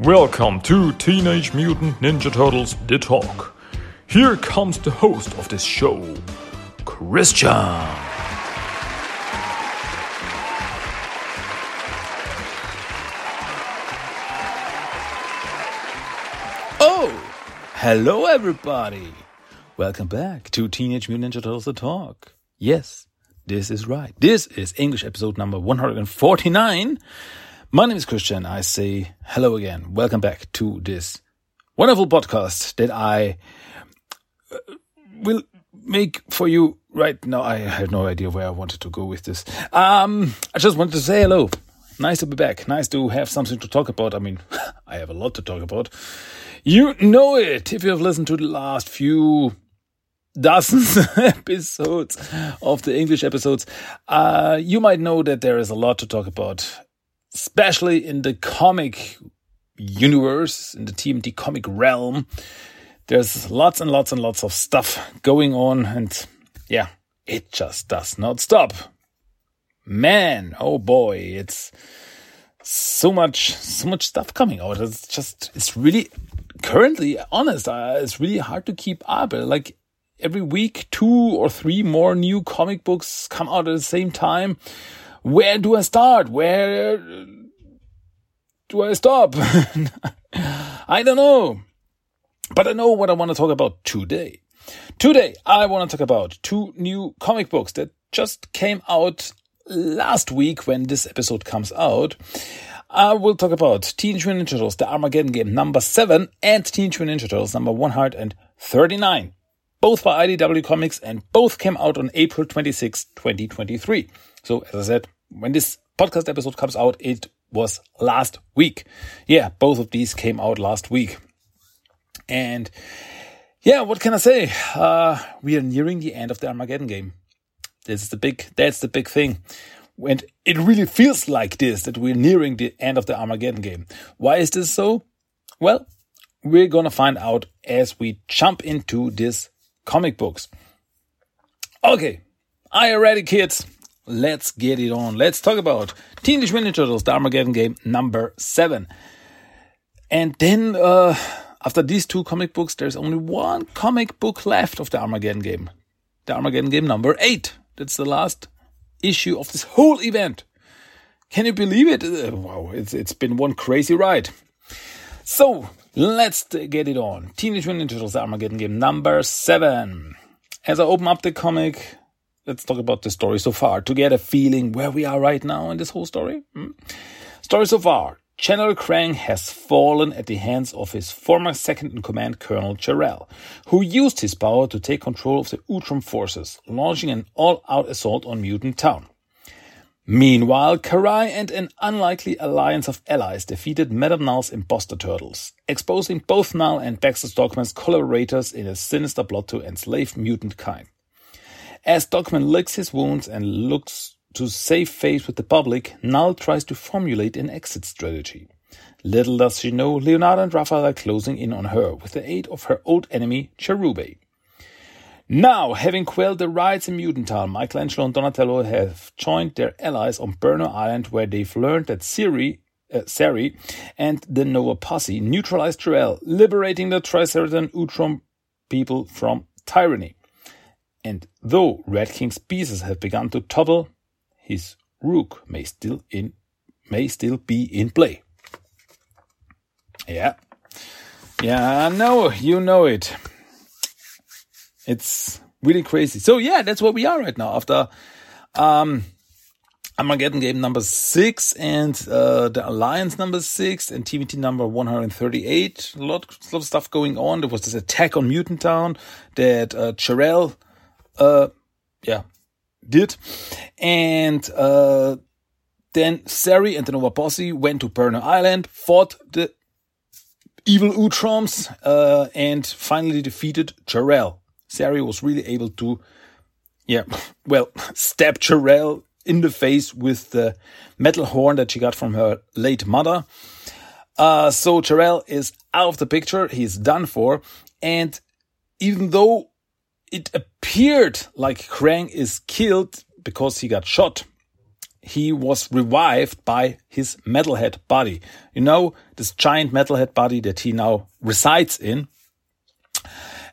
Welcome to Teenage Mutant Ninja Turtles The Talk. Here comes the host of this show, Christian. Oh, hello everybody. Welcome back to Teenage Mutant Ninja Turtles The Talk. Yes, this is right. This is English episode number 149. My name is Christian. I say hello again. Welcome back to this wonderful podcast that I uh, will make for you right now. I have no idea where I wanted to go with this. Um, I just wanted to say hello. Nice to be back. Nice to have something to talk about. I mean, I have a lot to talk about. You know it if you have listened to the last few dozens episodes of the English episodes. Uh, you might know that there is a lot to talk about especially in the comic universe, in the TMT comic realm. There's lots and lots and lots of stuff going on, and yeah, it just does not stop. Man, oh boy, it's so much, so much stuff coming out. It's just, it's really, currently, honest, uh, it's really hard to keep up. Like every week, two or three more new comic books come out at the same time where do I start? Where do I stop? I don't know. But I know what I want to talk about today. Today, I want to talk about two new comic books that just came out last week when this episode comes out. I will talk about Teenage Mutant Ninja Turtles, the Armageddon game number 7, and Teenage Mutant Ninja Turtles number 139. Both by IDW Comics and both came out on April 26, 2023. So, as I said, when this podcast episode comes out, it was last week. Yeah, both of these came out last week. And yeah, what can I say? Uh, we are nearing the end of the Armageddon game. This is the big, that's the big thing. And it really feels like this, that we're nearing the end of the Armageddon game. Why is this so? Well, we're gonna find out as we jump into this comic books. Okay, are you ready, kids? Let's get it on. Let's talk about Teenage Mutant Turtles, the Armageddon game number seven. And then, uh, after these two comic books, there's only one comic book left of the Armageddon game. The Armageddon game number eight. That's the last issue of this whole event. Can you believe it? Uh, wow, it's, it's been one crazy ride. So, let's get it on. Teenage Mutant Ninja Turtles, Armageddon game number seven. As I open up the comic, let's talk about the story so far to get a feeling where we are right now in this whole story. Hmm? Story so far. General Krang has fallen at the hands of his former second in command, Colonel Jarrell, who used his power to take control of the Utrom forces, launching an all-out assault on Mutant Town. Meanwhile, Karai and an unlikely alliance of allies defeated Madame Null's imposter turtles, exposing both Null and Baxter Stockman's collaborators in a sinister plot to enslave mutant kind. As Stockman licks his wounds and looks to save face with the public, Null tries to formulate an exit strategy. Little does she know, Leonardo and Raphael are closing in on her with the aid of her old enemy, Cherubae. Now, having quelled the riots in Mutant Town, Michelangelo and Donatello have joined their allies on Burnow Island, where they've learned that Siri, uh, Sari and the Nova Posse neutralized Jarrell, liberating the Triceraton Utrom people from tyranny. And though Red King's pieces have begun to topple, his rook may still in may still be in play. Yeah. Yeah, I know, you know it. It's really crazy. So yeah, that's where we are right now after um Armageddon game number six and uh, the Alliance number six and TMT number 138. A lot, lot of stuff going on. There was this attack on Mutant Town that uh, uh, yeah, did. And uh, then Sari and the Nova Posse went to Burnow Island, fought the evil Utroms, uh, and finally defeated Jarrell. Sari was really able to, yeah, well, stab Jarrell in the face with the metal horn that she got from her late mother. Uh, so Jarrell is out of the picture. He's done for. And even though it appeared like Krang is killed because he got shot. he was revived by his metalhead body. You know, this giant metalhead body that he now resides in.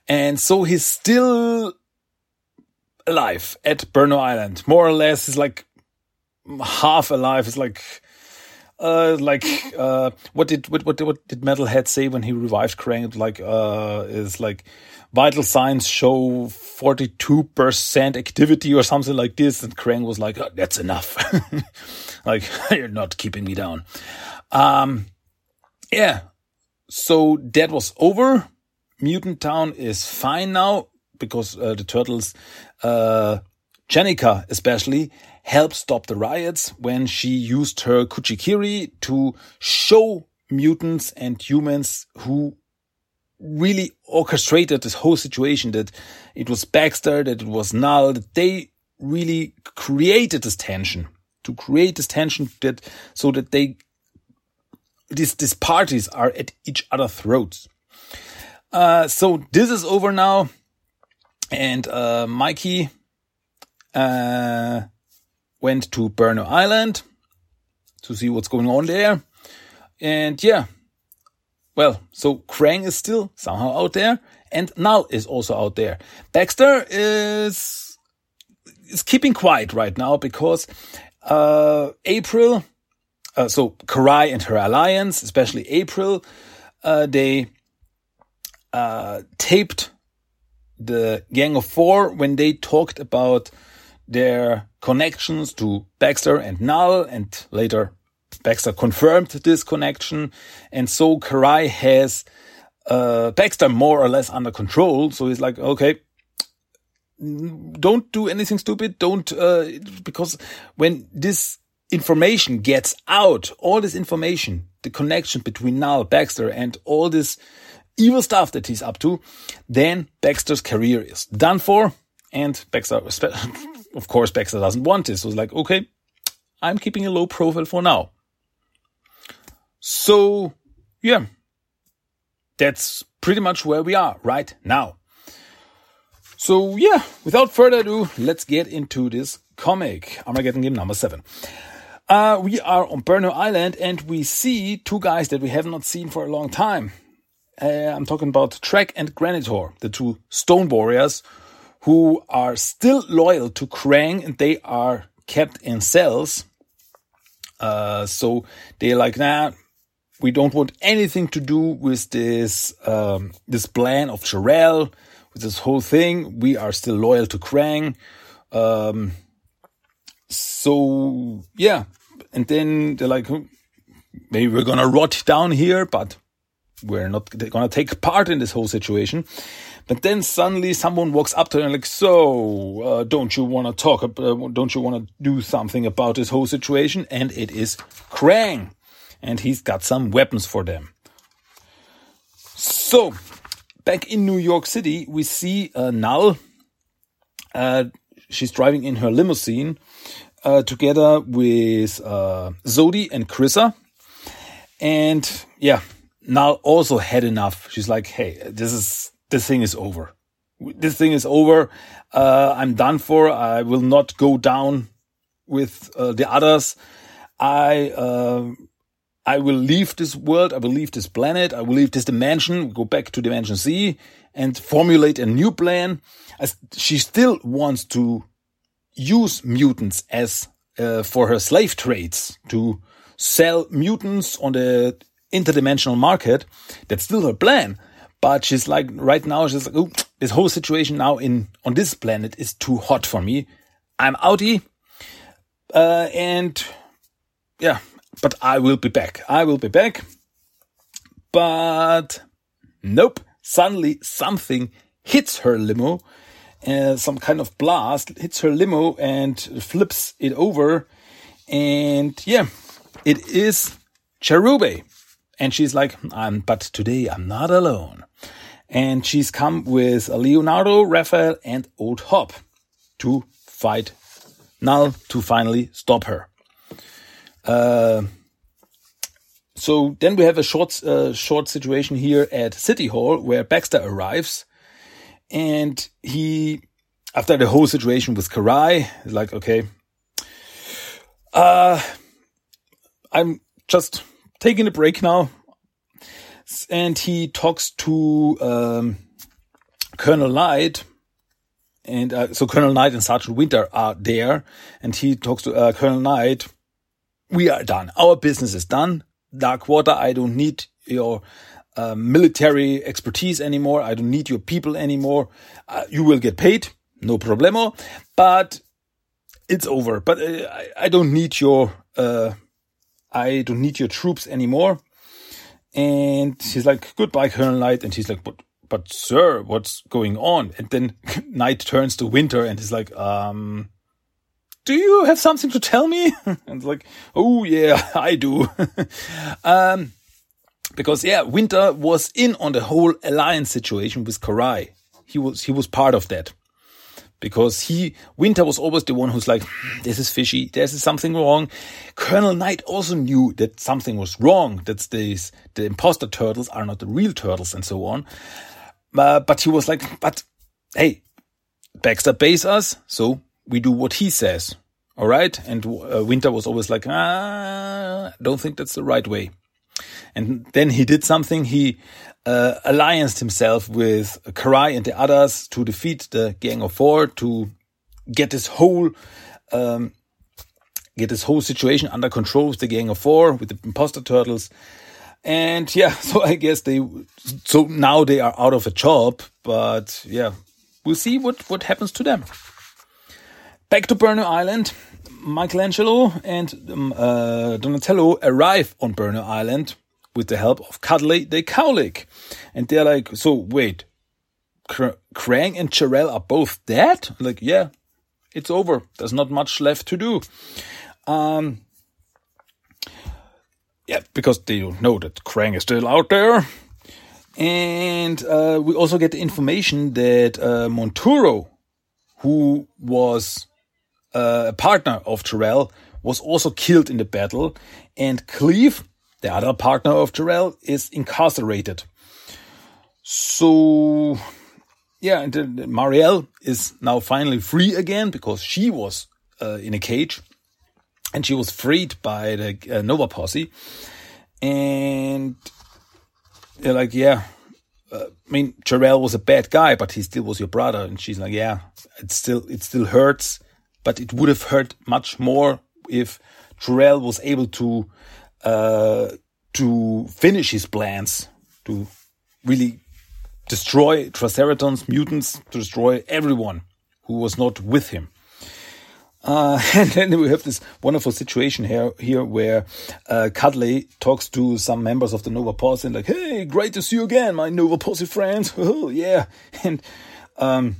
And so he's still alive at Burnow Island. More or less, he's like half alive. It's like, uh, like, uh, what did, what, what, what did Metalhead say when he revived Krang? Like, uh, is like, vital signs show 42% activity or something like this. And Krang was like, oh, that's enough. like, you're not keeping me down. Um, yeah. So that was over. Mutant Town is fine now because uh, the turtles, uh, Jennika especially, helped stop the riots when she used her Kuji-kiri to show mutants and humans who really orchestrated this whole situation that it was Baxter, that it was Null, that they really created this tension to create this tension that so that they these these parties are at each other's throats. Uh, so this is over now, and uh, Mikey uh, went to Burnow Island to see what's going on there, and yeah, well, so Krang is still somehow out there, and Null is also out there. Baxter is is keeping quiet right now because uh, April, uh, so Karai and her alliance, especially April, uh, they uh, taped the Gang of Four when they talked about their connections to Baxter and Null, and later Baxter confirmed this connection, and so Karai has uh, Baxter more or less under control. So he's like, okay, don't do anything stupid. Don't uh, because when this information gets out, all this information, the connection between Null, Baxter, and all this evil stuff that he's up to, then Baxter's career is done for. And Baxter, of course, Baxter doesn't want this. So it's like, okay, I'm keeping a low profile for now. So, yeah, that's pretty much where we are right now. So, yeah, without further ado, let's get into this comic Armageddon Game number seven. Uh, we are on Burnow Island and we see two guys that we have not seen for a long time. Uh, I'm talking about Traag and Granitor, the two stone warriors who are still loyal to Krang and they are kept in cells. Uh, so they're like, nah, we don't want anything to do with this um, this plan of Jarrell, with this whole thing. We are still loyal to Krang. Um, so yeah, and then they're like, maybe we're gonna rot down here, but we're not gonna take part in this whole situation. But then suddenly someone walks up to them like, so, uh, don't you want to talk, uh, don't you want to do something about this whole situation? And it is Krang and he's got some weapons for them. So, back in New York City, we see uh, Null. Uh, she's driving in her limousine uh, together with uh, Sodi and Krissa. And yeah, Null also had enough. She's like, hey, this is, this thing is over. This thing is over. Uh, I'm done for. I will not go down with uh, the others. I uh, I will leave this world, I will leave this planet, I will leave this dimension, go back to Dimension Z and formulate a new plan. As she still wants to use mutants as uh, for her slave trades to sell mutants on the interdimensional market. That's still her plan. But she's like, right now, she's like, oh, this whole situation now in, on this planet is too hot for me. I'm outie. Uh, and yeah, but I will be back. I will be back. But nope. Suddenly something hits her limo. Uh, some kind of blast hits her limo and flips it over. And yeah, it is Cherubae. And she's like, I'm, but today I'm not alone. And she's come with Leonardo, Raphael, and Old Hob to fight Null to finally stop her. Uh, so then we have a short, uh, short situation here at City Hall where Baxter arrives and he, after the whole situation with Karai, is like, okay, Uh, I'm just taking a break now. And he talks to um, Colonel Knight. And uh, so Colonel Knight and Sergeant Winter are there. And he talks to uh, Colonel Knight. We are done. Our business is done. Darkwater, I don't need your uh, military expertise anymore. I don't need your people anymore. Uh, you will get paid. No problemo. But it's over. But uh, I, I, don't need your uh, I don't need your troops anymore. And he's like, goodbye, Colonel Knight. And he's like, but, but sir, what's going on? And then Knight turns to Winter and he's like, um, do you have something to tell me? and like, oh yeah, I do. um, because yeah, Winter was in on the whole alliance situation with Karai. He was, he was part of that because he Winter was always the one who's like, this is fishy, there's something wrong. Colonel Knight also knew that something was wrong. That these the imposter turtles are not the real turtles and so on. Uh, but he was like, but hey, Baxter pays us, so we do what he says. All right. And uh, Winter was always like, ah, don't think that's the right way. And then he did something. He uh, allianced himself with Karai and the others to defeat the Gang of Four to get this whole um, get this whole situation under control with the Gang of Four with the imposter turtles. And yeah, so I guess they so now they are out of a job, but yeah, we'll see what what happens to them. Back to Burnow Island. Michelangelo and um, uh, Donatello arrive on Burnow Island with the help of Cuddly the Cowlick. And they're like, so wait, Kr- Krang and Jarrell are both dead? Like, yeah, it's over. There's not much left to do. Um, yeah, because they know that Krang is still out there. And uh, we also get the information that uh, Monturo, who was uh, a partner of Jarrell, was also killed in the battle. And Cleve, the other partner of Jarrell is incarcerated. So, yeah, and Marielle is now finally free again because she was uh, in a cage and she was freed by the uh, Nova Posse. And they're like, yeah, uh, I mean, Jarrell was a bad guy, but he still was your brother. And she's like, yeah, it still, it still hurts, but it would have hurt much more if Jarrell was able to uh, to finish his plans to really destroy Triceratons, mutants, to destroy everyone who was not with him. Uh, and then we have this wonderful situation here, here where uh, Cuddly talks to some members of the Nova Posse and like, "Hey, great to see you again, my Nova Posse friends." Oh yeah, and um,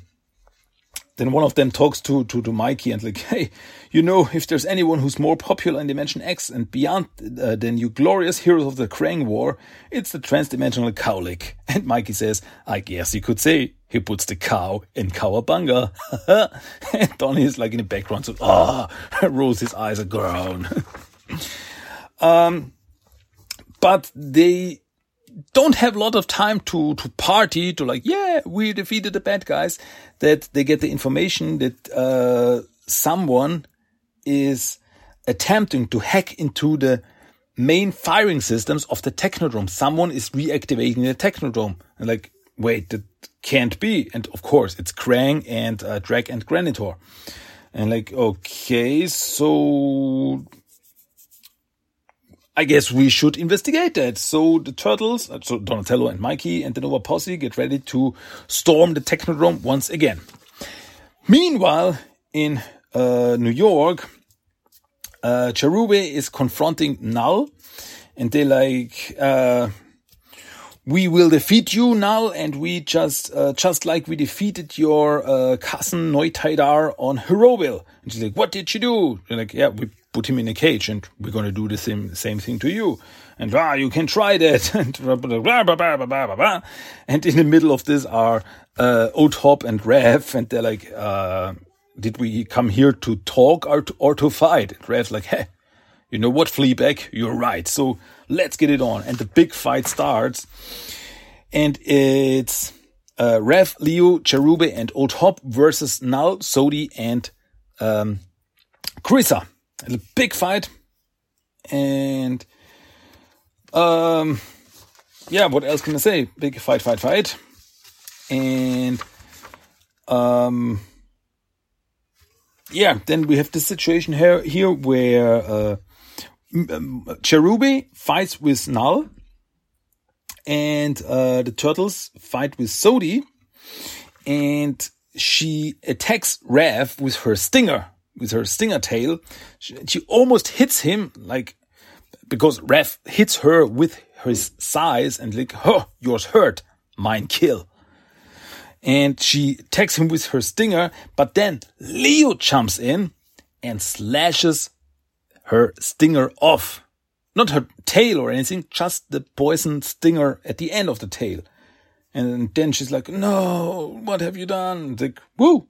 then one of them talks to, to, to Mikey and like, hey, you know, if there's anyone who's more popular in Dimension X and beyond uh, than you glorious heroes of the Krang War, it's the transdimensional Cowlick. And Mikey says, I guess you could say he puts the cow in Cowabunga. and Donnie is like in the background, so, ah, oh, rolls his eyes a groan. um, but they don't have a lot of time to, to party, to like, yeah, we defeated the bad guys, that they get the information that, uh, someone is attempting to hack into the main firing systems of the Technodrome. Someone is reactivating the Technodrome. And like, wait, that can't be. And of course, it's Krang and uh, Traag and Granitor. And like, okay, so I guess we should investigate that. So the turtles, uh, so Donatello and Mikey and the Nova Posse get ready to storm the Technodrome once again. Meanwhile, in uh, New York, uh, Cherubae is confronting Null, and they like, uh, we will defeat you, Null, and we just, uh, just like we defeated your uh, cousin Neutaidar on Heroville. And she's like, what did you do? They're like, yeah, we put him in a cage and we're going to do the same, same thing to you. And ah, you can try that. and, and in the middle of this are uh, O-Top and Rev, and they're like, uh, did we come here to talk or to, or to fight? And Rev's like, hey, you know what, Fleabag, you're right. So let's get it on. And the big fight starts. And it's uh, Rev, Leo, Cherubae, and O-Top versus Null, Sodi, and um. A big fight. And, um, yeah, what else can I say? Big fight, fight, fight. And, um, yeah, then we have this situation here, here where, uh, Cherubae fights with Null and, uh, the turtles fight with Sodi and she attacks Rev with her stinger, with her stinger tail. She, she almost hits him, like, because Rev hits her with his size and like, oh, yours hurt, mine kill. And she attacks him with her stinger, but then Leo jumps in and slashes her stinger off. Not her tail or anything, just the poison stinger at the end of the tail. And then she's like, no, what have you done? Like, woo,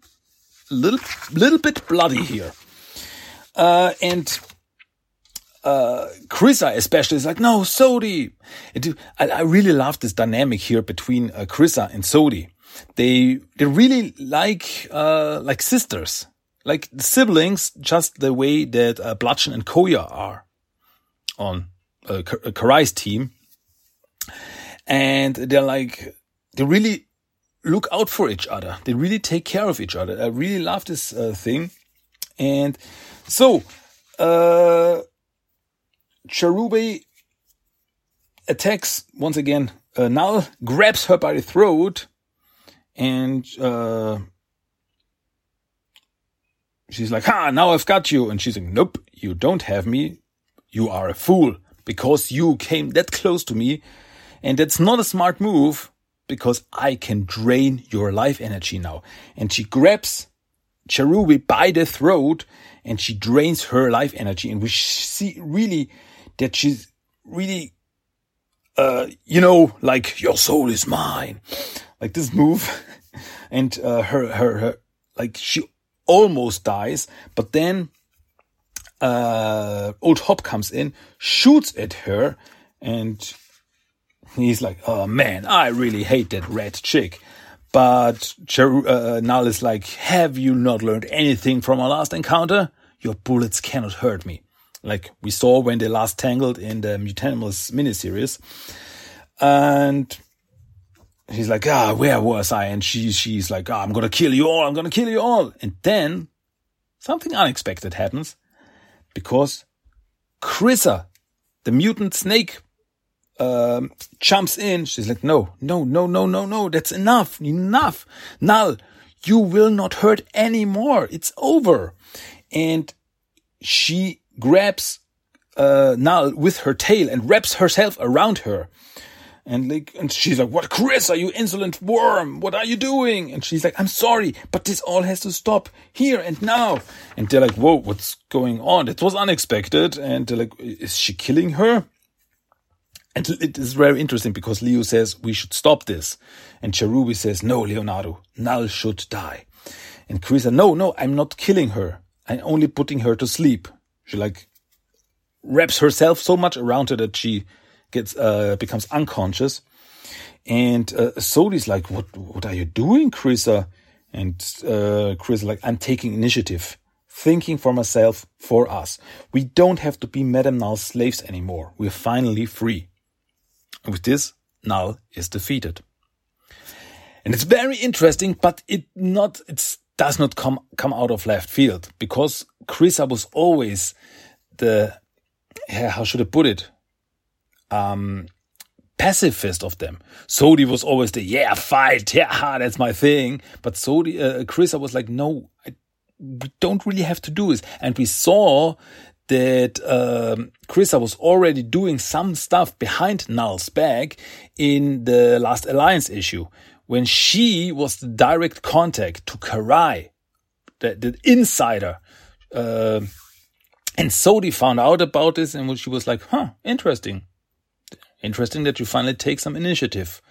little, little bit bloody here. Uh, and, uh, Krissa especially is like, no, Sodi. I, I really love this dynamic here between uh, Krissa and Sodi. They, they really like, uh, like sisters, like siblings, just the way that uh, and Koya are on uh, Karai's team. And they're like, they really look out for each other. They really take care of each other. I really love this uh, thing. And so, uh, Cherubae attacks once again uh, Null, grabs her by the throat, and uh, she's like, "Ha! Now I've got you." And she's like, "Nope, you don't have me. You are a fool because you came that close to me, and that's not a smart move because I can drain your life energy now. And she grabs Cherubae by the throat and she drains her life energy. And we see really that she's really, uh, you know, like your soul is mine, like this move. and, uh, her, her, her, like she almost dies, but then, uh, old Hob comes in, shoots at her and He's like, oh man, I really hate that red chick. But Cher- uh, Null is like, have you not learned anything from our last encounter? Your bullets cannot hurt me. Like we saw when they last tangled in the Mutanimals miniseries. And he's like, ah, where was I? And she, she's like, ah, I'm gonna kill you all. I'm gonna kill you all. And then something unexpected happens because Krissa, the mutant snake um, jumps in. She's like, no, no, no, no, no, no. That's enough. Enough. Null, you will not hurt anymore. It's over. And she grabs, uh, Null with her tail and wraps herself around her. And like, and she's like, what, Chris, are you insolent worm? What are you doing? And she's like, I'm sorry, but this all has to stop here and now. And they're like, whoa, what's going on? It was unexpected. And they're like, is she killing her? And it is very interesting because Leo says we should stop this. And Cherubae says, no, Leonardo, Null should die. And Krissa, no, no, I'm not killing her. I'm only putting her to sleep. She like wraps herself so much around her that she gets, uh, becomes unconscious. And, uh, Sodi's like, what, what are you doing, Krissa? And, uh, Krissa like, I'm taking initiative thinking for myself, for us. We don't have to be Madame Null's slaves anymore. We're finally free. With this, Null is defeated. And it's very interesting, but it not, it does not come, come out of left field because Krissa was always the, how should I put it? Um, pacifist of them. Sodi was always the, yeah, fight, yeah, that's my thing. But Sodi, uh, was like, no, I, we don't really have to do this. And we saw that um, Krissa was already doing some stuff behind Null's back in the Last Alliance issue when she was the direct contact to Karai, the, the insider. Uh, and Sodi found out about this and she was like, huh, interesting. Interesting that you finally take some initiative.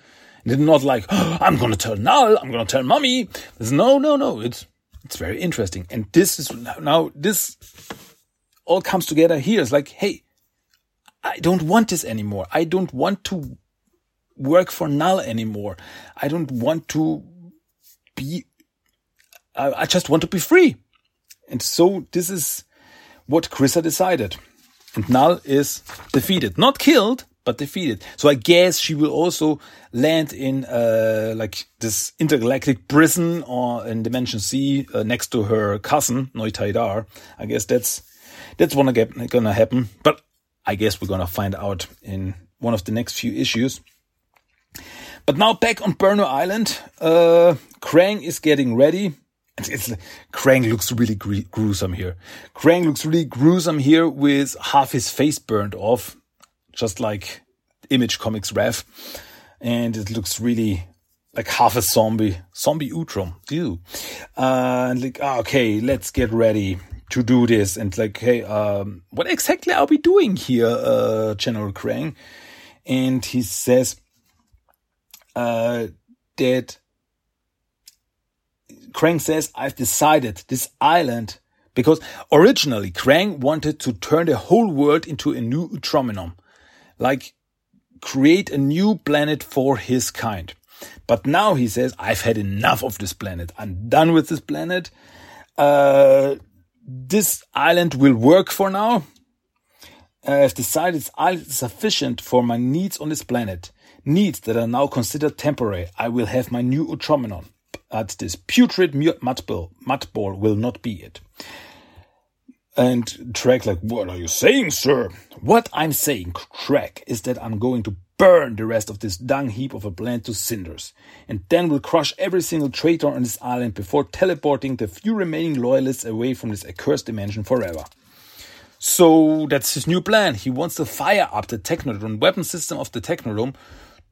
And not like, oh, I'm gonna tell Null, I'm gonna tell mommy. no, no, no. It's, it's very interesting. And this is now, this all comes together here. It's like, hey, I don't want this anymore. I don't want to work for Null anymore. I don't want to be, I, I just want to be free. And so this is what Chris had decided. And Null is defeated. Not killed, but defeated. So I guess she will also land in uh, like this intergalactic prison or in Dimension C uh, next to her cousin Noitaidar. I guess that's that's gonna get gonna happen. But I guess we're gonna find out in one of the next few issues. But now back on Burnow Island, uh, Krang is getting ready. It's, Krang looks really gruesome here. Krang looks really gruesome here with half his face burned off, just like Image Comics Rev. And it looks really like half a zombie, zombie Utrom. Ew. Uh, and like, ah, okay, let's get ready to do this. And like, hey, um, what exactly are we doing here, uh, General Krang? And he says, uh, that Krang says, I've decided this island because originally Krang wanted to turn the whole world into a new Utrominum, like create a new planet for his kind. But now he says, I've had enough of this planet. I'm done with this planet. Uh, this island will work for now. I've decided it's sufficient for my needs on this planet. Needs that are now considered temporary. I will have my new Utrominon at this putrid mud ball, mud ball will not be it. And Traag like, what are you saying, sir? What I'm saying, Traag, is that I'm going to burn the rest of this dung heap of a planet to cinders, and then we'll crush every single traitor on this island before teleporting the few remaining loyalists away from this accursed dimension forever. So that's his new plan. He wants to fire up the Technodrome weapon system of the Technodrome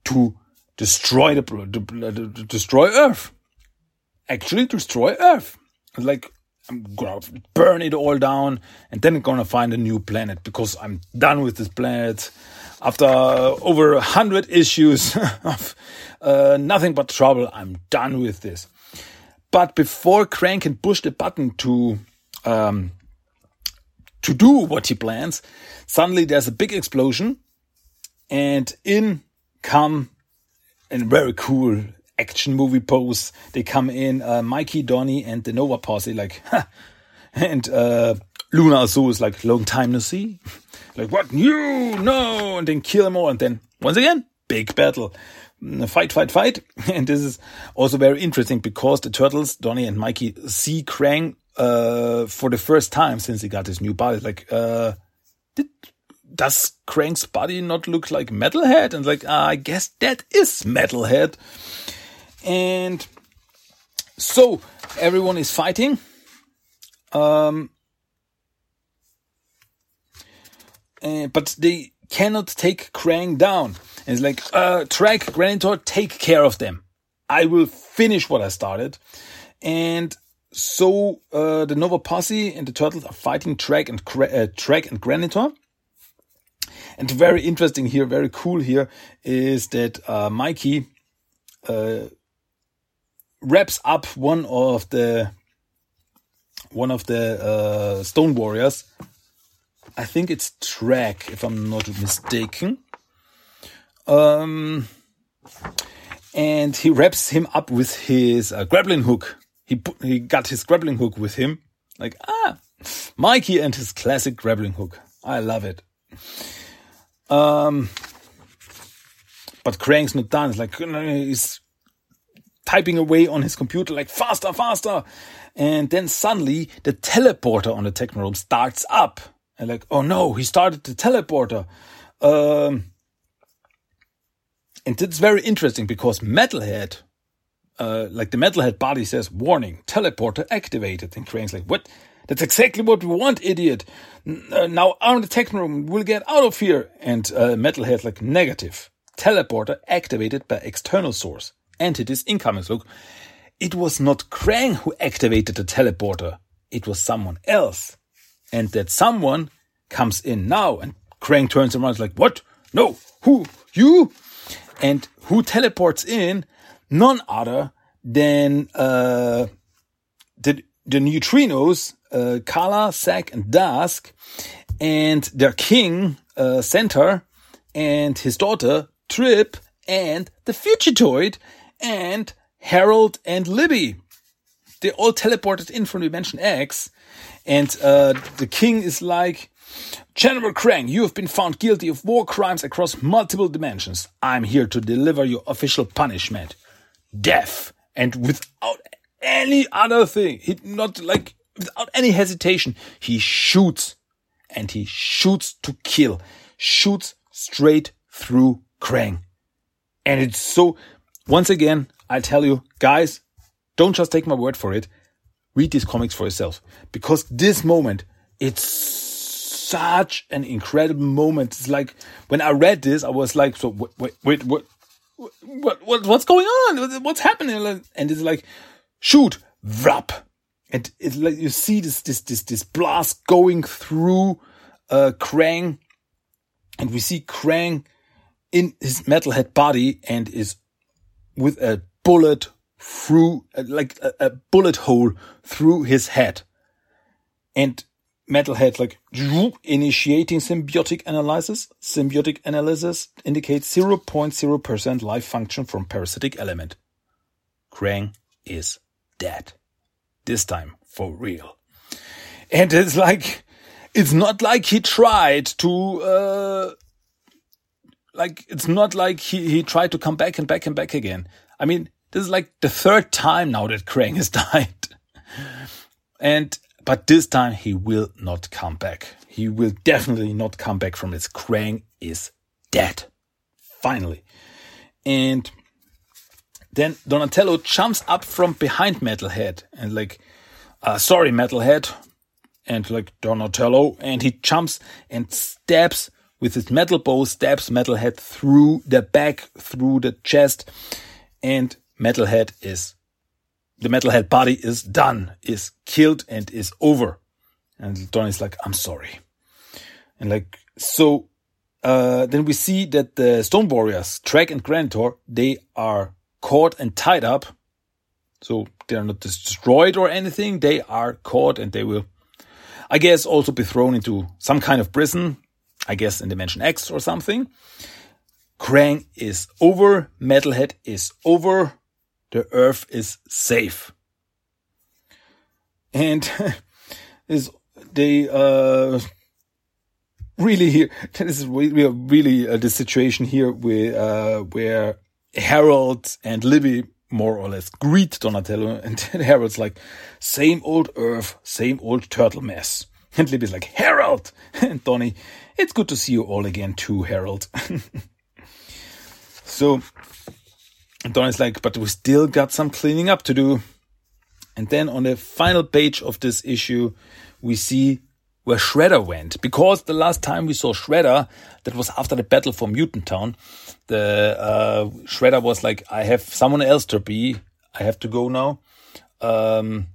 to destroy the, the, the destroy Earth actually destroy Earth. Like, I'm gonna burn it all down and then I'm gonna find a new planet because I'm done with this planet. After over a hundred issues of uh, nothing but trouble, I'm done with this. But before Krang can push the button to um, to do what he plans, suddenly there's a big explosion, and in come a very cool action movie pose. They come in, uh, Mikey, Donnie, and the Nova posse, like, and uh, Luna also is like, long time no see. like, what? You? No! And then kill them all. And then, once again, big battle. Mm, fight, fight, fight. And this is also very interesting because the turtles, Donnie and Mikey, see Krang uh, for the first time since he got his new body. Like, uh, did, does Krang's body not look like Metalhead? And like, uh, I guess that is Metalhead. And so everyone is fighting. Um, uh, but they cannot take Krang down. And it's like, uh, Traag, Granitor, take care of them. I will finish what I started. And so uh, the Nova Posse and the Turtles are fighting Traag and uh, Traag and Granitor. And very interesting here, very cool here, is that uh, Mikey uh, wraps up one of the one of the uh, Stone Warriors. I think it's Traag, if I'm not mistaken. Um, and he wraps him up with his uh, grappling hook. He put, he got his grappling hook with him. Like ah, Mikey and his classic grappling hook. I love it. Um, but Krang's not done. It's like he's typing away on his computer like faster, faster. And then suddenly the teleporter on the Technodrome starts up. And like, oh no, he started the teleporter. Um, and it's very interesting because Metalhead, uh, like the Metalhead body says, warning, teleporter activated. And Krang's like, what? That's exactly what we want, idiot. Uh, now on the Technodrome, we'll get out of here. And uh, Metalhead like, negative. Teleporter activated by external source entities incoming. Look, it was not Krang who activated the teleporter. It was someone else. And that someone comes in now and Krang turns around like, what? No, who? You? And who teleports in? None other than, uh, the, the neutrinos, uh, Kala, Zack, and Dask, and their king, uh, Zenter, and his daughter, Trib, and the Fugitoid, and Harold and Libby. they all teleported in from Dimension X, and uh, the king is like, General Krang, you have been found guilty of war crimes across multiple dimensions. I'm here to deliver your official punishment. Death. And without any other thing, he not like, without any hesitation, he shoots. And he shoots to kill. Shoots straight through Krang. And it's so, once again, I tell you, guys, don't just take my word for it. Read these comics for yourself. Because this moment, it's such an incredible moment. It's like, when I read this, I was like, so wait, wait, what, what, what, what's going on? What's happening? And it's like, shoot, vrap. And it's like, you see this, this, this, this blast going through, uh, Krang. And we see Krang in his metalhead body and is with a bullet through, like a, a bullet hole through his head. And Metalhead like initiating symbiotic analysis. Symbiotic analysis indicates 0.0% life function from parasitic element. Krang is dead. This time for real. And it's like, it's not like he tried to, uh, like, it's not like he, he tried to come back and back and back again. I mean, this is like the third time now that Krang has died. And, but this time he will not come back. He will definitely not come back from this. Krang is dead. Finally. And then Donatello jumps up from behind Metalhead and like, uh, sorry, Metalhead. And like Donatello, and he jumps and stabs with his metal bow, stabs Metalhead through the back, through the chest, and Metalhead is the Metalhead body is done, is killed, and is over. And Donnie's like, I'm sorry. And like, so, uh, then we see that the Stone Warriors, Traag and Granitor, they are caught and tied up. So they are not destroyed or anything. They are caught and they will, I guess, also be thrown into some kind of prison. I guess in Dimension X or something. Krang is over. Metalhead is over. The Earth is safe. And is they uh really here this is we are really uh, the situation here where uh where Harold and Libby more or less greet Donatello and Harold's like same old Earth, same old turtle mess. And Libby's like, Harold! And Donny, it's good to see you all again too, Harold. so Donny's like, but we still got some cleaning up to do. And then on the final page of this issue, we see where Shredder went. Because the last time we saw Shredder, that was after the battle for Mutant Town, the uh, Shredder was like, I have someone else to be. I have to go now. Um,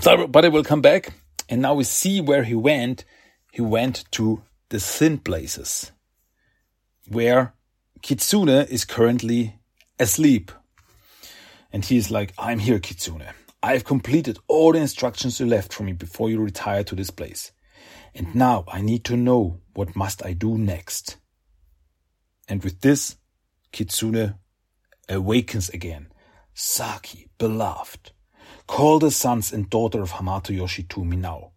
so, but I will come back. And now we see where he went. He went to the Thin Places, where Kitsune is currently asleep. And he's like, I'm here, Kitsune. I've completed all the instructions you left for me before you retire to this place. And now I need to know what must I do next. And with this, Kitsune awakens again. Saki, beloved, call the sons and daughter of Hamato Yoshi to me now.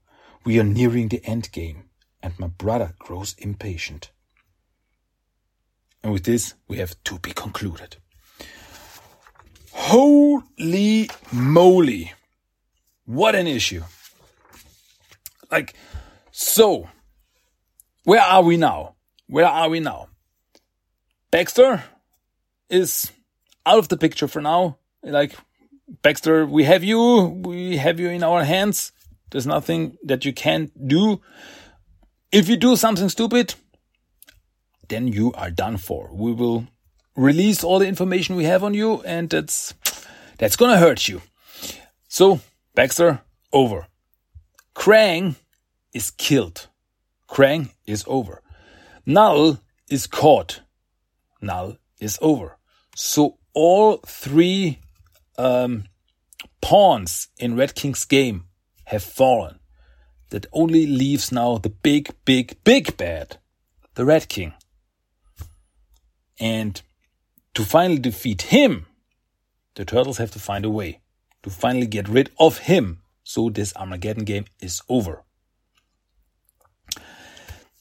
We are nearing the end game, and my brother grows impatient. And with this, we have to be concluded. Holy moly. What an issue. Like, so, where are we now? Where are we now? Baxter is out of the picture for now. Like, Baxter, we have you. We have you in our hands. There's nothing that you can't do. If you do something stupid, then you are done for. We will release all the information we have on you and that's, that's gonna hurt you. So, Baxter, over. Krang is killed. Krang is over. Null is caught. Null is over. So all three um, pawns in Red King's game have fallen. That only leaves now the big, big, big bad, the Red King. And to finally defeat him, the turtles have to find a way. to finally get rid of him. So this Armageddon game is over.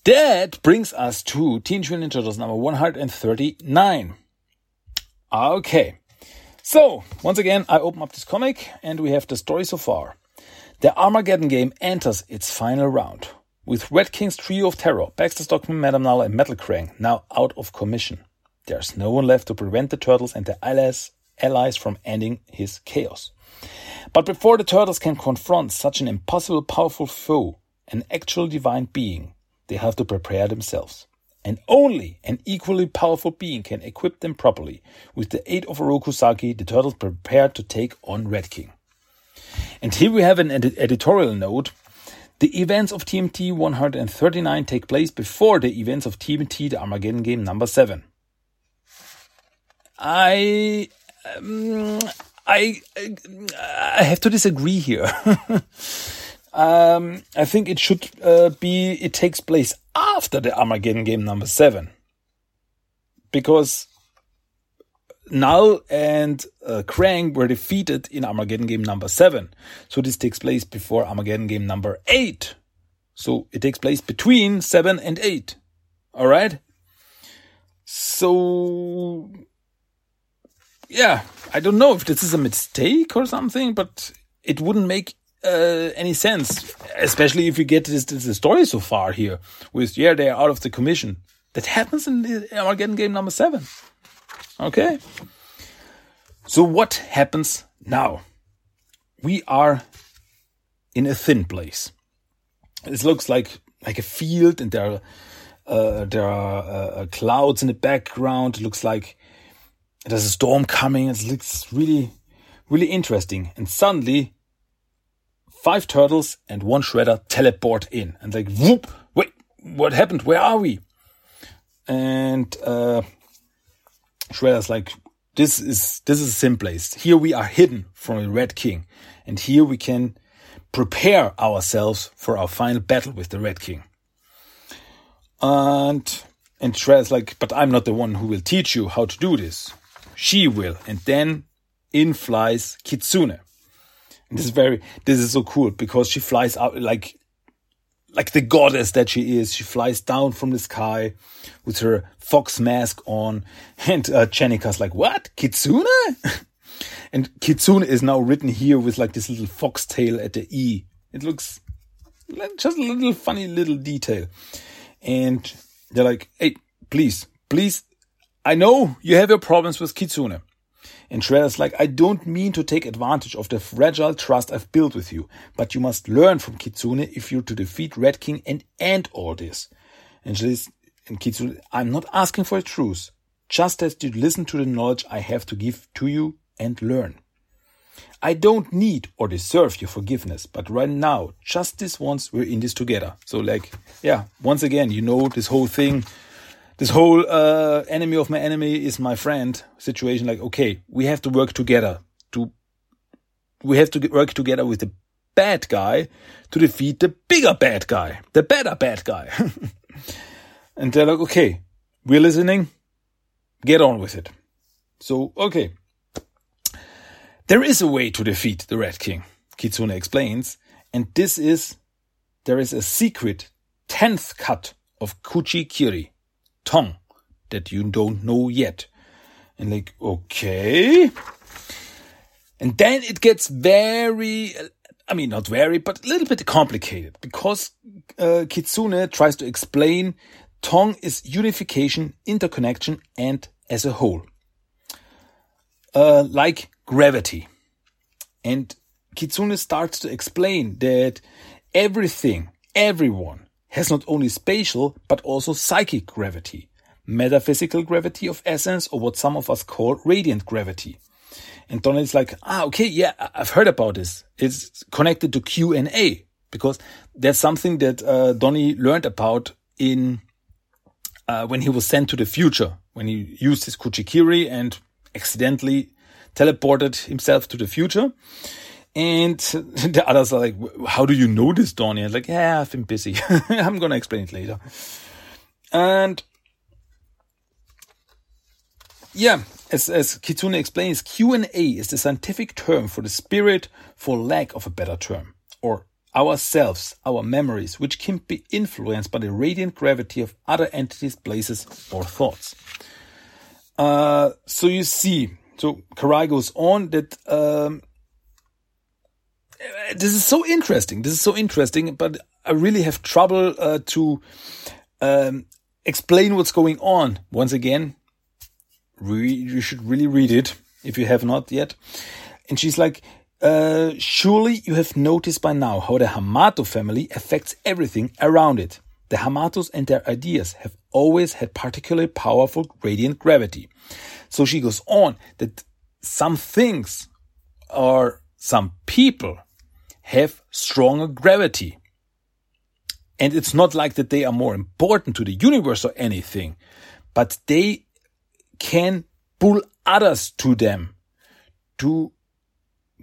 That brings us to Teenage Mutant Ninja Turtles number 139. Ah, okay. So, once again, I open up this comic and we have the story so far. The Armageddon game enters its final round. With Red King's trio of terror, Baxter Stockman, Madame Null, and Metal Krang now out of commission, there's no one left to prevent the Turtles and their allies, allies from ending his chaos. But before the Turtles can confront such an impossible powerful foe, an actual divine being, they have to prepare themselves. And only an equally powerful being can equip them properly. With the aid of Oroku Saki, the Turtles prepare to take on Red King. And here we have an ed editorial note the events of TMT 139 take place before the events of TMT the Armageddon game number 7. I um, I I have to disagree here. um, I think it should uh, be it takes place after the Armageddon game number 7. Because Null and uh, Krang were defeated in Armageddon game number 7. So this takes place before Armageddon game number 8. So it takes place between 7 and 8. Alright? So. Yeah, I don't know if this is a mistake or something, but it wouldn't make uh, any sense, especially if you get this, this story so far here with, yeah, they're out of the commission. That happens in the Armageddon game number 7. Okay. So what happens now? We are in a thin place. This looks like like a field, and there are uh, there are uh, clouds in the background. It looks like there's a storm coming. It looks really really interesting. And suddenly, five turtles and one shredder teleport in, and like whoop! Wait, what happened? Where are we? And uh, Shredder's like, this is this is a thin place. Here we are hidden from the Red King, and here we can prepare ourselves for our final battle with the Red King. And and Shredder's like, but I'm not the one who will teach you how to do this. She will. And then in flies Kitsune. And this is very this is so cool because she flies out like like the goddess that she is. She flies down from the sky with her fox mask on. And uh, Jennika's like, what? Kitsune? and Kitsune is now written here with like this little fox tail at the E. It looks just a little funny little detail. And they're like, hey, please, please, I know you have your problems with Kitsune. And Shredder's like, I don't mean to take advantage of the fragile trust I've built with you, but you must learn from Kitsune if you're to defeat Red King and end all this. And she's, and Kitsune, I'm not asking for a truce, just as you listen to the knowledge I have to give to you and learn. I don't need or deserve your forgiveness, but right now, just this once, we're in this together. So like, yeah, once again, you know, this whole thing, this whole uh, enemy of my enemy is my friend situation. Like, okay, we have to work together to, we have to work together with the bad guy to defeat the bigger bad guy, the better bad guy. and they're like, okay, we're listening. Get on with it. So, okay. There is a way to defeat the Red King, Kitsune explains, and this is there is a secret 10th cut of Kuji-kiri tongue that you don't know yet. And like, okay. And then it gets very, I mean, not very, but a little bit complicated because uh, Kitsune tries to explain Tong is unification, interconnection, and as a whole. Uh, like gravity. And Kitsune starts to explain that everything, everyone has not only spatial, but also psychic gravity, metaphysical gravity of essence, or what some of us call radiant gravity. And Donald's like, ah, okay, yeah, I've heard about this. It's connected to Q and A because that's something that uh, Donnie learned about in uh, when he was sent to the future, when he used his Kuji-kiri and accidentally teleported himself to the future. And the others are like, how do you know this, Donnie? I'm like, yeah, I've been busy. I'm going to explain it later. And yeah, as, as Kitsune explains, Q&A is the scientific term for the spirit for lack of a better term, or ourselves, our memories, which can be influenced by the radiant gravity of other entities, places, or thoughts. Uh, so you see, so Karai goes on that um, this is so interesting. This is so interesting, but I really have trouble uh, to um, explain what's going on. Once again, re- you should really read it if you have not yet. And she's like, uh, surely you have noticed by now how the Hamato family affects everything around it. The Hamatos and their ideas have always had particularly powerful radiant gravity. So she goes on that some things or some people have stronger gravity. And it's not like that they are more important to the universe or anything, but they can pull others to them to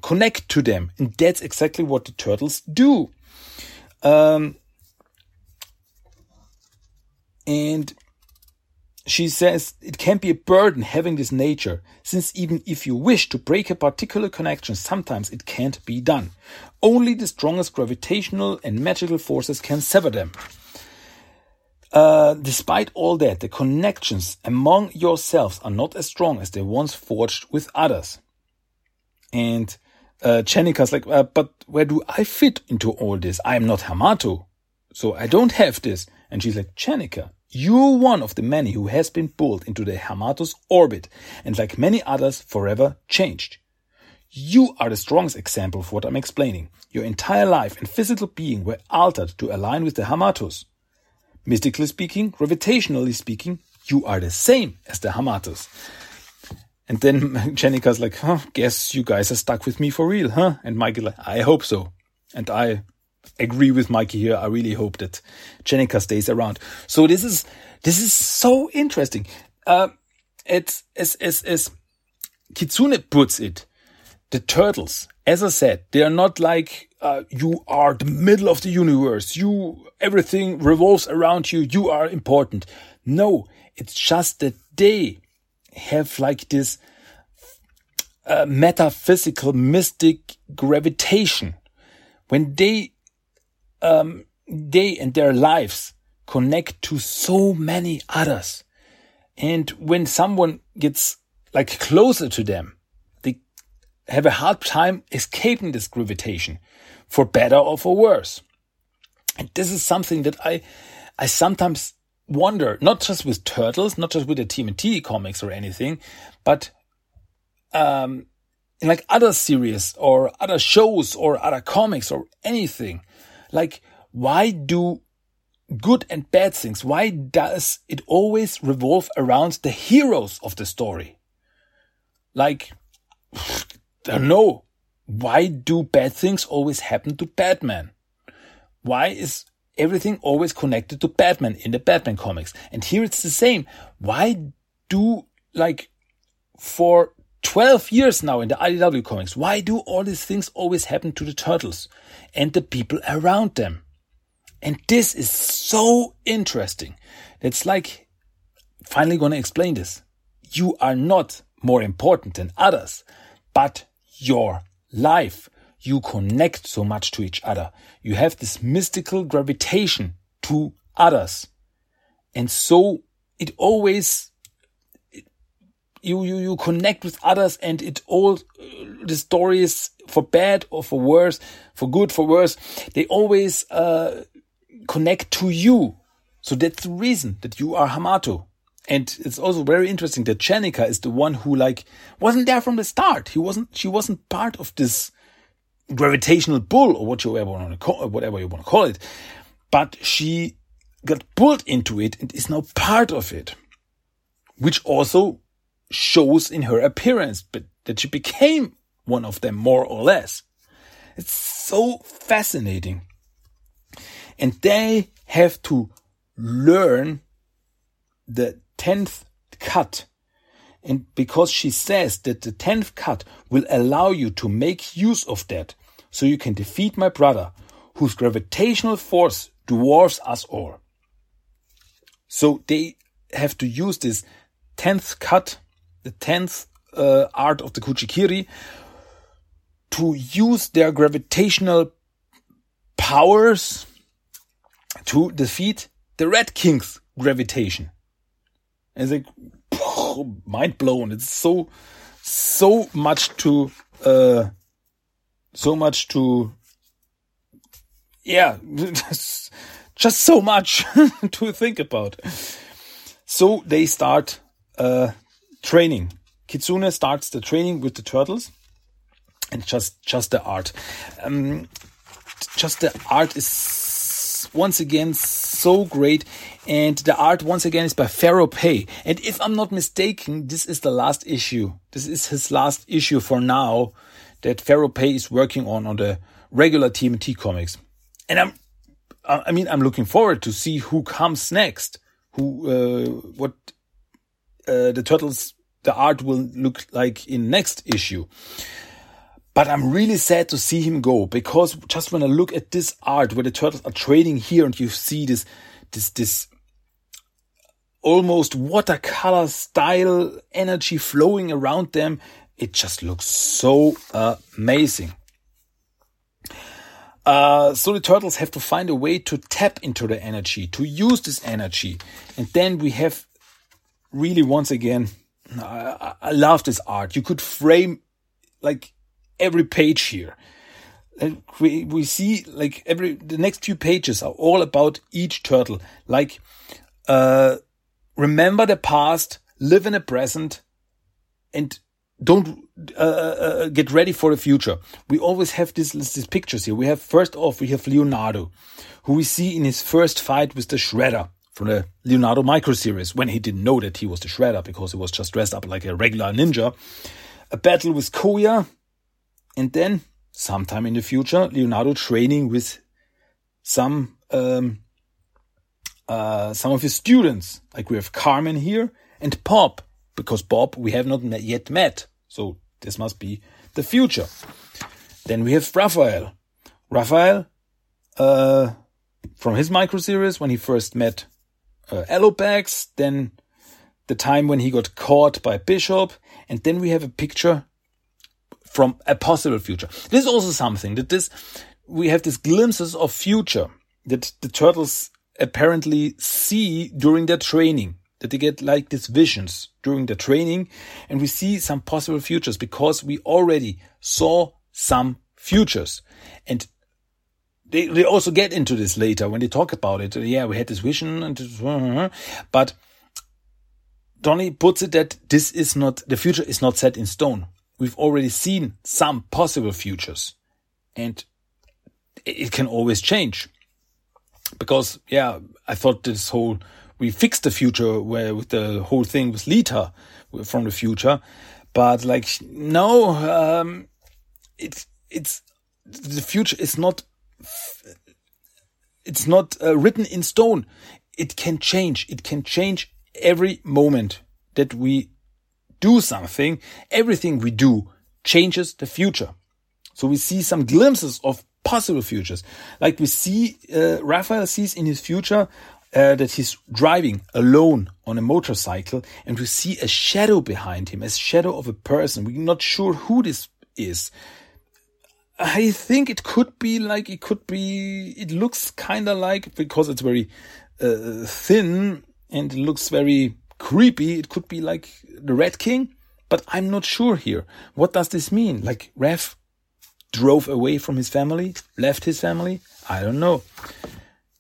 connect to them. And that's exactly what the turtles do. Um, and she says it can be a burden having this nature, since even if you wish to break a particular connection, sometimes it can't be done. Only the strongest gravitational and magical forces can sever them. Uh, despite all that, the connections among yourselves are not as strong as they once forged with others. And uh, Jennika's like, uh, but where do I fit into all this? I am not Hamato, so I don't have this. And she's like, Jennika, you're one of the many who has been pulled into the Hamato's orbit and like many others forever changed. You are the strongest example of what I'm explaining. Your entire life and physical being were altered to align with the Hamatos. Mystically speaking, gravitationally speaking, you are the same as the Hamatos. And then Jennika's like, huh, guess you guys are stuck with me for real, huh? And Michael, like, I hope so. And I agree with Mikey here. I really hope that Jennika stays around. So this is, this is so interesting. Uh, it's, as, as, as Kitsune puts it, the turtles, as I said, they are not like, uh, you are the middle of the universe. You, everything revolves around you. You are important. No, it's just that they have like this uh, metaphysical, mystic gravitation. When they um, they and their lives connect to so many others. And when someone gets like closer to them, they have a hard time escaping this gravitation for better or for worse. And this is something that I, I sometimes wonder, not just with turtles, not just with the TMNT comics or anything, but, um, in like other series or other shows or other comics or anything like, why do good and bad things, why does it always revolve around the heroes of the story? Like, I don't know. Why do bad things always happen to Batman? Why is everything always connected to Batman in the Batman comics? And here it's the same. Why do, like, for 12 years now in the IDW comics. Why do all these things always happen to the turtles and the people around them? And this is so interesting. It's like finally going to explain this. You are not more important than others, but your life. You connect so much to each other. You have this mystical gravitation to others. And so it always you, you, you connect with others and it all, the stories for bad or for worse, for good, for worse, they always, uh, connect to you. So that's the reason that you are Hamato. And it's also very interesting that Jennika is the one who like wasn't there from the start. He wasn't, she wasn't part of this gravitational pull or what you call, whatever you want to call it. But she got pulled into it and is now part of it, which also shows in her appearance, but that she became one of them more or less. It's so fascinating. And they have to learn the 10th cut. And because she says that the 10th cut will allow you to make use of that so you can defeat my brother whose gravitational force dwarfs us all. So they have to use this 10th cut the tenth uh, art of the Kuji-kiri, to use their gravitational powers to defeat the Red King's gravitation. And it's like mind blown. It's so so much to uh so much to yeah just so much to think about. So they start uh training. Kitsune starts the training with the turtles and just just the art. Um, just the art is once again so great, and the art once again is by Fero Pe. And if I'm not mistaken, this is the last issue. This is his last issue for now that Fero Pe is working on on the regular TMNT comics. And I'm, I mean, I'm looking forward to see who comes next. Who, uh, what, uh, the turtles, the art will look like in next issue. But I'm really sad to see him go because just when I look at this art where the turtles are trading here and you see this, this, this almost watercolor style energy flowing around them, it just looks so amazing. Uh, so the turtles have to find a way to tap into the energy, to use this energy. And then we have really once again, I, I love this art. You could frame like every page here. And we, we see like every, the next few pages are all about each turtle. Like, uh, remember the past, live in the present, and don't uh, uh, get ready for the future. We always have these, these pictures here. We have first off, we have Leonardo, who we see in his first fight with the Shredder from the Leonardo micro series when he didn't know that he was the Shredder because he was just dressed up like a regular ninja. A battle with Koya, and then sometime in the future, Leonardo training with some um, uh, some of his students. Like we have Carmen here and Bob, because Bob we have not yet met. So this must be the future. Then we have Raphael. Raphael, uh, from his micro series when he first met uh, Alopex, then the time when he got caught by Bishop, and then we have a picture from a possible future. This is also something that this we have these glimpses of future that the turtles apparently see during their training that they get like these visions during the training and we see some possible futures because we already saw some futures and they, they also get into this later when they talk about it. Yeah, we had this vision and uh, uh, uh. but Donny puts it that this is not, the future is not set in stone. We've already seen some possible futures and it can always change because yeah, I thought this whole we fixed the future where with the whole thing with Lita from the future, but like no, um, it's it's the future is not it's not uh, written in stone. It can change. It can change every moment that we do something. Everything we do changes the future. So we see some glimpses of possible futures. Like we see, uh, Raphael sees in his future uh, that he's driving alone on a motorcycle and we see a shadow behind him, a shadow of a person. We're not sure who this is. I think it could be like, it could be, it looks kind of like, because it's very uh, thin and it looks very creepy, it could be like the Red King, but I'm not sure here. What does this mean? Like, Raph drove away from his family, left his family? I don't know.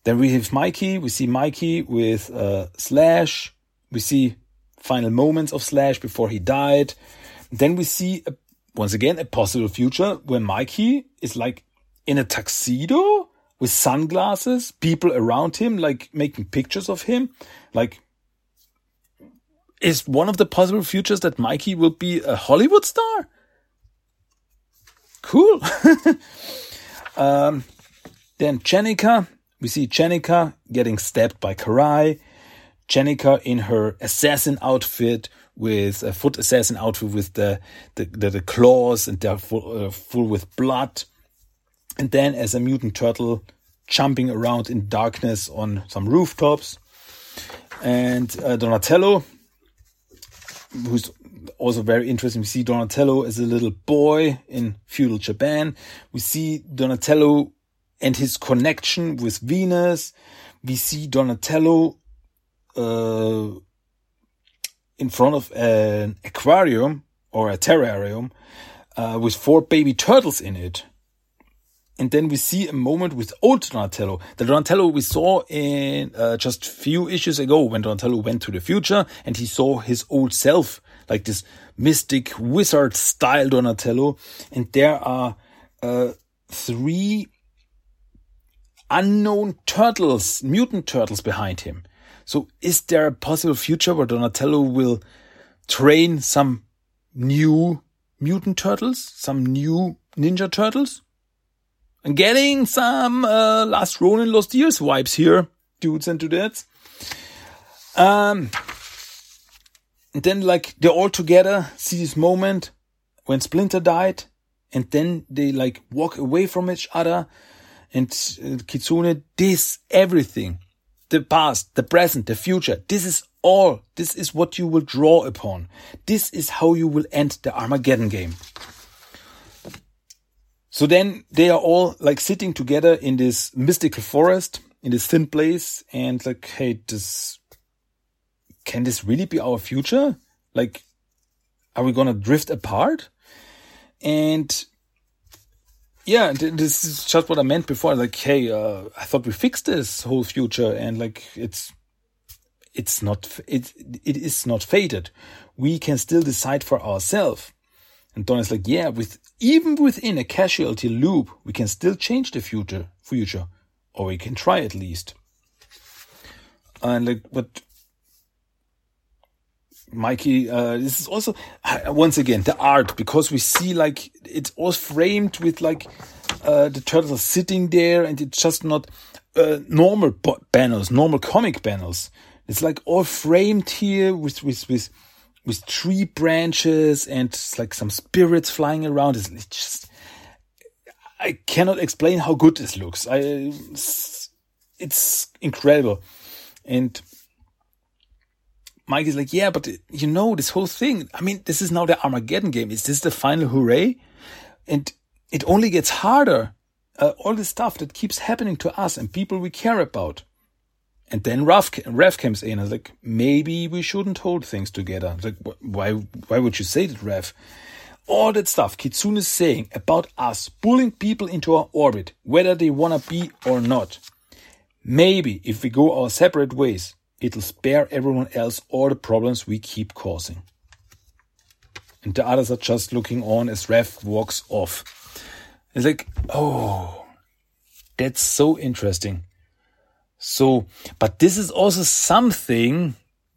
Then we have Mikey. We see Mikey with uh, Slash. We see final moments of Slash before he died. Then we see a, once again a possible future where Mikey is like in a tuxedo with sunglasses, people around him like making pictures of him. Like, is one of the possible futures that Mikey will be a Hollywood star? Cool. um, then Jennika we see Jennika getting stabbed by Karai. Jennika in her assassin outfit with a foot assassin outfit with the the, the, the claws and they're full, uh, full with blood. And then as a mutant turtle jumping around in darkness on some rooftops. And uh, Donatello, who's also very interesting. We see Donatello as a little boy in feudal Japan. We see Donatello and his connection with Venus. We see Donatello uh, in front of an aquarium or a terrarium uh, with four baby turtles in it. And then we see a moment with old Donatello. The Donatello we saw in uh, just few issues ago when Donatello went to the future and he saw his old self, like this mystic wizard style Donatello. And there are uh, three unknown turtles, mutant turtles behind him. So is there a possible future where Donatello will train some new mutant turtles, some new ninja turtles? I'm getting some uh, Last Ronin Lost Years vibes here, dudes and dudettes. Um, and then like they're all together see this moment when Splinter died, and then they like walk away from each other. And uh, Kitsune, this everything, the past, the present, the future, this is all. This is what you will draw upon. This is how you will end the Armageddon game. So then they are all like sitting together in this mystical forest, in this thin place, and like, hey, this can this really be our future? Like, are we gonna drift apart? And yeah, this is just what I meant before. Like, hey, uh, I thought we fixed this whole future, and like, it's it's not it it is not fated. We can still decide for ourselves. And Don is like, yeah, with even within a causality loop, we can still change the future, future, or we can try at least. And like, but Mikey, uh, this is also uh, once again the art because we see like it's all framed with like uh, the turtles sitting there, and it's just not uh, normal panels, normal comic panels. It's like all framed here with with with with tree branches and like some spirits flying around. It's, it's just, I cannot explain how good this looks. I, it's incredible. And Mike is like, yeah, but you know, this whole thing, I mean, this is now the Armageddon game. Is this the final hooray? And it only gets harder. Uh, all the stuff that keeps happening to us and people we care about. And then Raph comes in and is like, maybe we shouldn't hold things together. Like, why, why would you say that, Raph? All that stuff Kitsune is saying about us pulling people into our orbit, whether they wanna be or not. Maybe if we go our separate ways, it'll spare everyone else all the problems we keep causing. And the others are just looking on as Raph walks off. It's like, oh, that's so interesting. So, but this is also something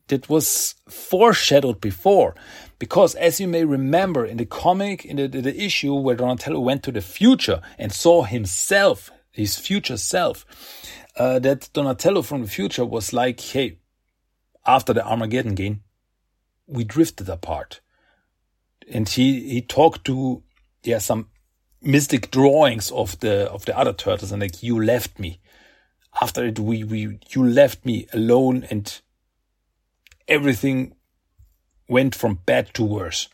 that was foreshadowed before. Because as you may remember in the comic, in the, the, issue where Donatello went to the future and saw himself, his future self, uh, that Donatello from the future was like, hey, after the Armageddon game, we drifted apart. And he, he talked to, yeah, some mystic drawings of the, of the other turtles and like, you left me after it, we, we, you left me alone and everything went from bad to worse.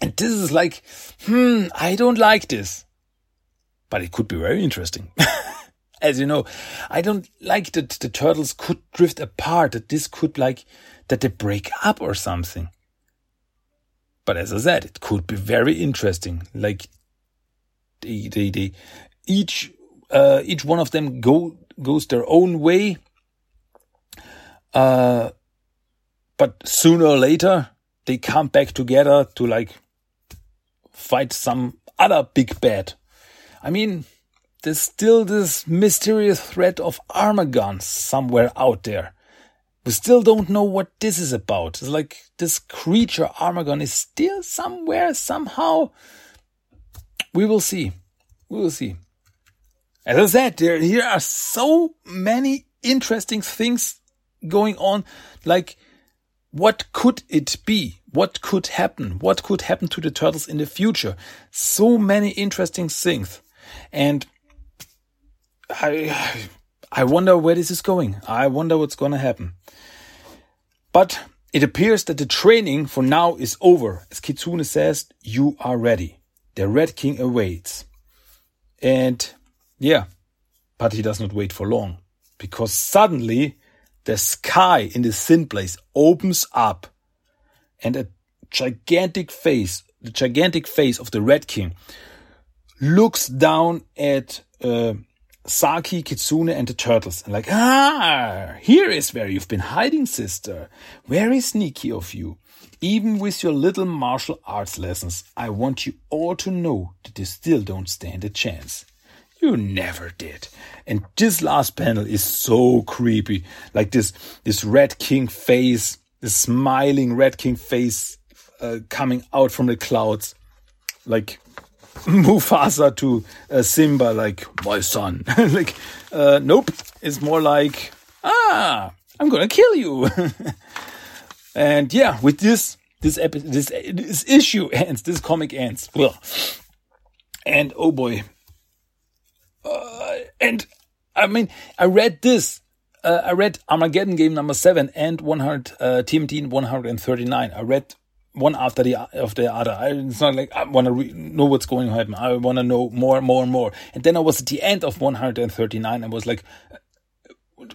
And this is like, hmm, I don't like this. But it could be very interesting. As you know, I don't like that the turtles could drift apart, that this could like, that they break up or something. But as I said, it could be very interesting. Like, they, they, they, each, uh, each one of them go goes their own way. Uh, but sooner or later, they come back together to like fight some other big bad. I mean, there's still this mysterious threat of Armaggon somewhere out there. We still don't know what this is about. It's like this creature Armaggon is still somewhere, somehow. We will see. We will see. As I said, there here are so many interesting things going on. Like, what could it be? What could happen? What could happen to the turtles in the future? So many interesting things. And I, I wonder where this is going. I wonder what's going to happen. But It appears that the training for now is over. As Kitsune says, you are ready. The Red King awaits. And yeah, but he does not wait for long because suddenly the sky in the thin place opens up and a gigantic face, the gigantic face of the Red King looks down at uh, Saki, Kitsune, and the turtles and like, ah, here is where you've been hiding, sister. Very sneaky of you. Even with your little martial arts lessons, I want you all to know that you still don't stand a chance. You never did. And this last panel is so creepy. Like this, this Red King face, the smiling Red King face uh, coming out from the clouds. Like Mufasa to uh, Simba, like, my son. like, uh, nope. It's more like, ah, I'm gonna kill you. and yeah, with this, this episode, this, this issue ends, this comic ends. Well, and oh boy. Uh, and I mean, I read this. Uh, I read Armageddon game number seven and 100, uh, TMT 139. I read one after the of the other. I, it's not like I want to know what's going on. I want to know more, and more, and more. And then I was at the end of 139 and was like,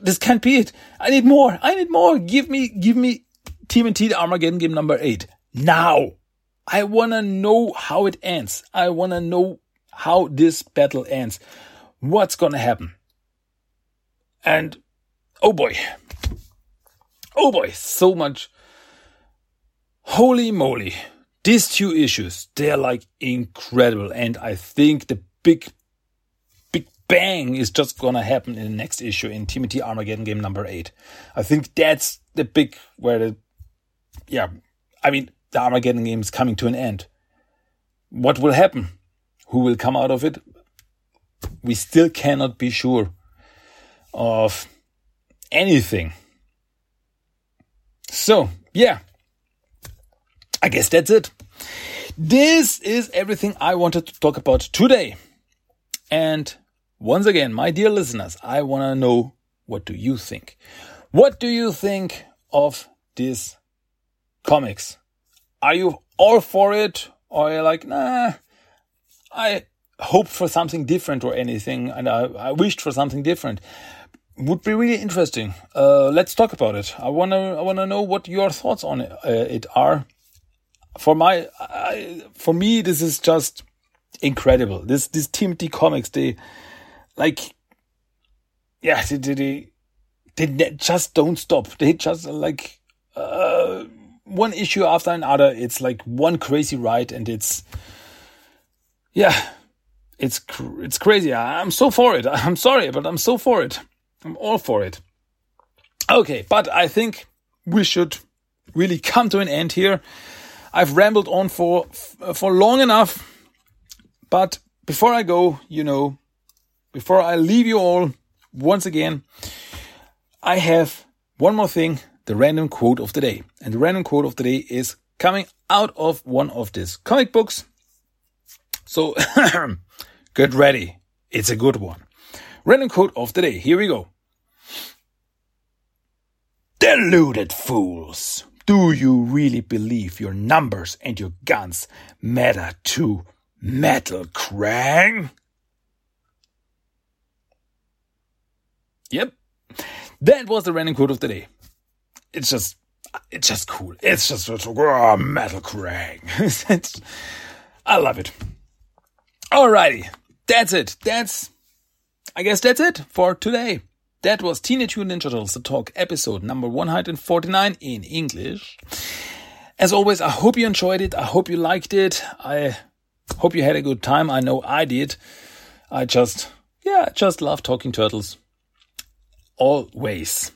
"This can't be it. I need more. I need more. Give me, give me TMNT the Armageddon game number eight now. I want to know how it ends. I want to know how this battle ends. What's gonna happen? And oh boy, oh boy, so much Holy moly. These two issues, they're like incredible. And I think the big, big bang is just gonna happen in the next issue in TMT Armageddon game number eight. I think that's the big, where the, yeah, I mean, the Armageddon game is coming to an end. What will happen? Who will come out of it? We still cannot be sure of anything. So, yeah, I guess that's it. This is everything I wanted to talk about today. And once again, my dear listeners, I want to know what do you think? What do you think of these comics? Are you all for it? Or are you like, nah, I hoped for something different or anything and I, I wished for something different? Would be really interesting. Uh, let's talk about it. I wanna, I wanna know what your thoughts on it, uh, it are for my I, for me this is just incredible. This this TMT comics they like yeah they they, they just don't stop. They just like uh, one issue after another. It's like one crazy ride, and it's yeah, it's cr- it's crazy. I'm so for it. I'm sorry, but I'm so for it. I'm all for it. Okay, but I think we should really come to an end here. I've rambled on for for long enough. But before I go, you know, before I leave you all once again, I have one more thing, the random quote of the day. And the random quote of the day is coming out of one of these comic books. So get ready. It's a good one. Random quote of the day. Here we go. Deluded fools. Do you really believe your numbers and your guns matter to Metal Krang? Yep. That was the random quote of the day. It's just, it's just cool. It's just, oh, Metal Krang. I love it. Alrighty. That's it. That's, I guess that's it for today. That was Teenage Mutant Ninja Turtles The Talk episode number 149 in English. As always, I hope you enjoyed it. I hope you liked it. I hope you had a good time. I know I did. I just, yeah, just love talking turtles. Always.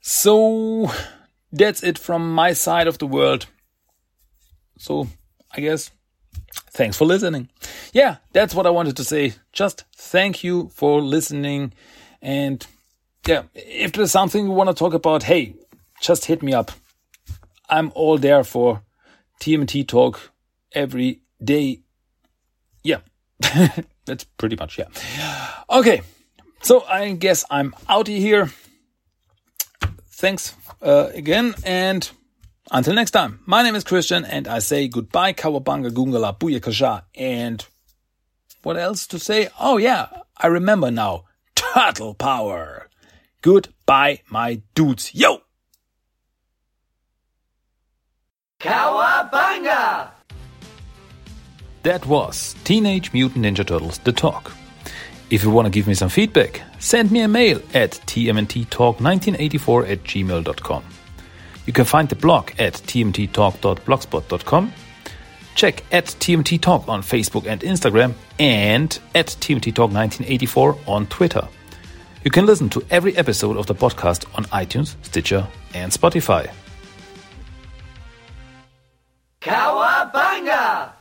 So that's it from my side of the world. So I guess thanks for listening. Yeah, that's what I wanted to say. Just thank you for listening and yeah, if there's something you want to talk about, hey, just hit me up. I'm all there for TMT talk every day. Yeah, that's pretty much, yeah. Okay, so I guess I'm out here. Thanks uh, again, and Until next time, my name is Christian and I say goodbye, Cowabunga Gungala Booyakasha. And what else to say? Oh yeah, I remember now. Turtle power. Goodbye, my dudes. Yo! Cowabunga! That was Teenage Mutant Ninja Turtles The Talk. If you want to give me some feedback, send me a mail at tmnttalk1984 at gmail.com. You can find the blog at tmttalk.blogspot.com. Check at TMT Talk on Facebook and Instagram and at TMT Talk 1984 on Twitter. You can listen to every episode of the podcast on iTunes, Stitcher, and Spotify. Cowabunga!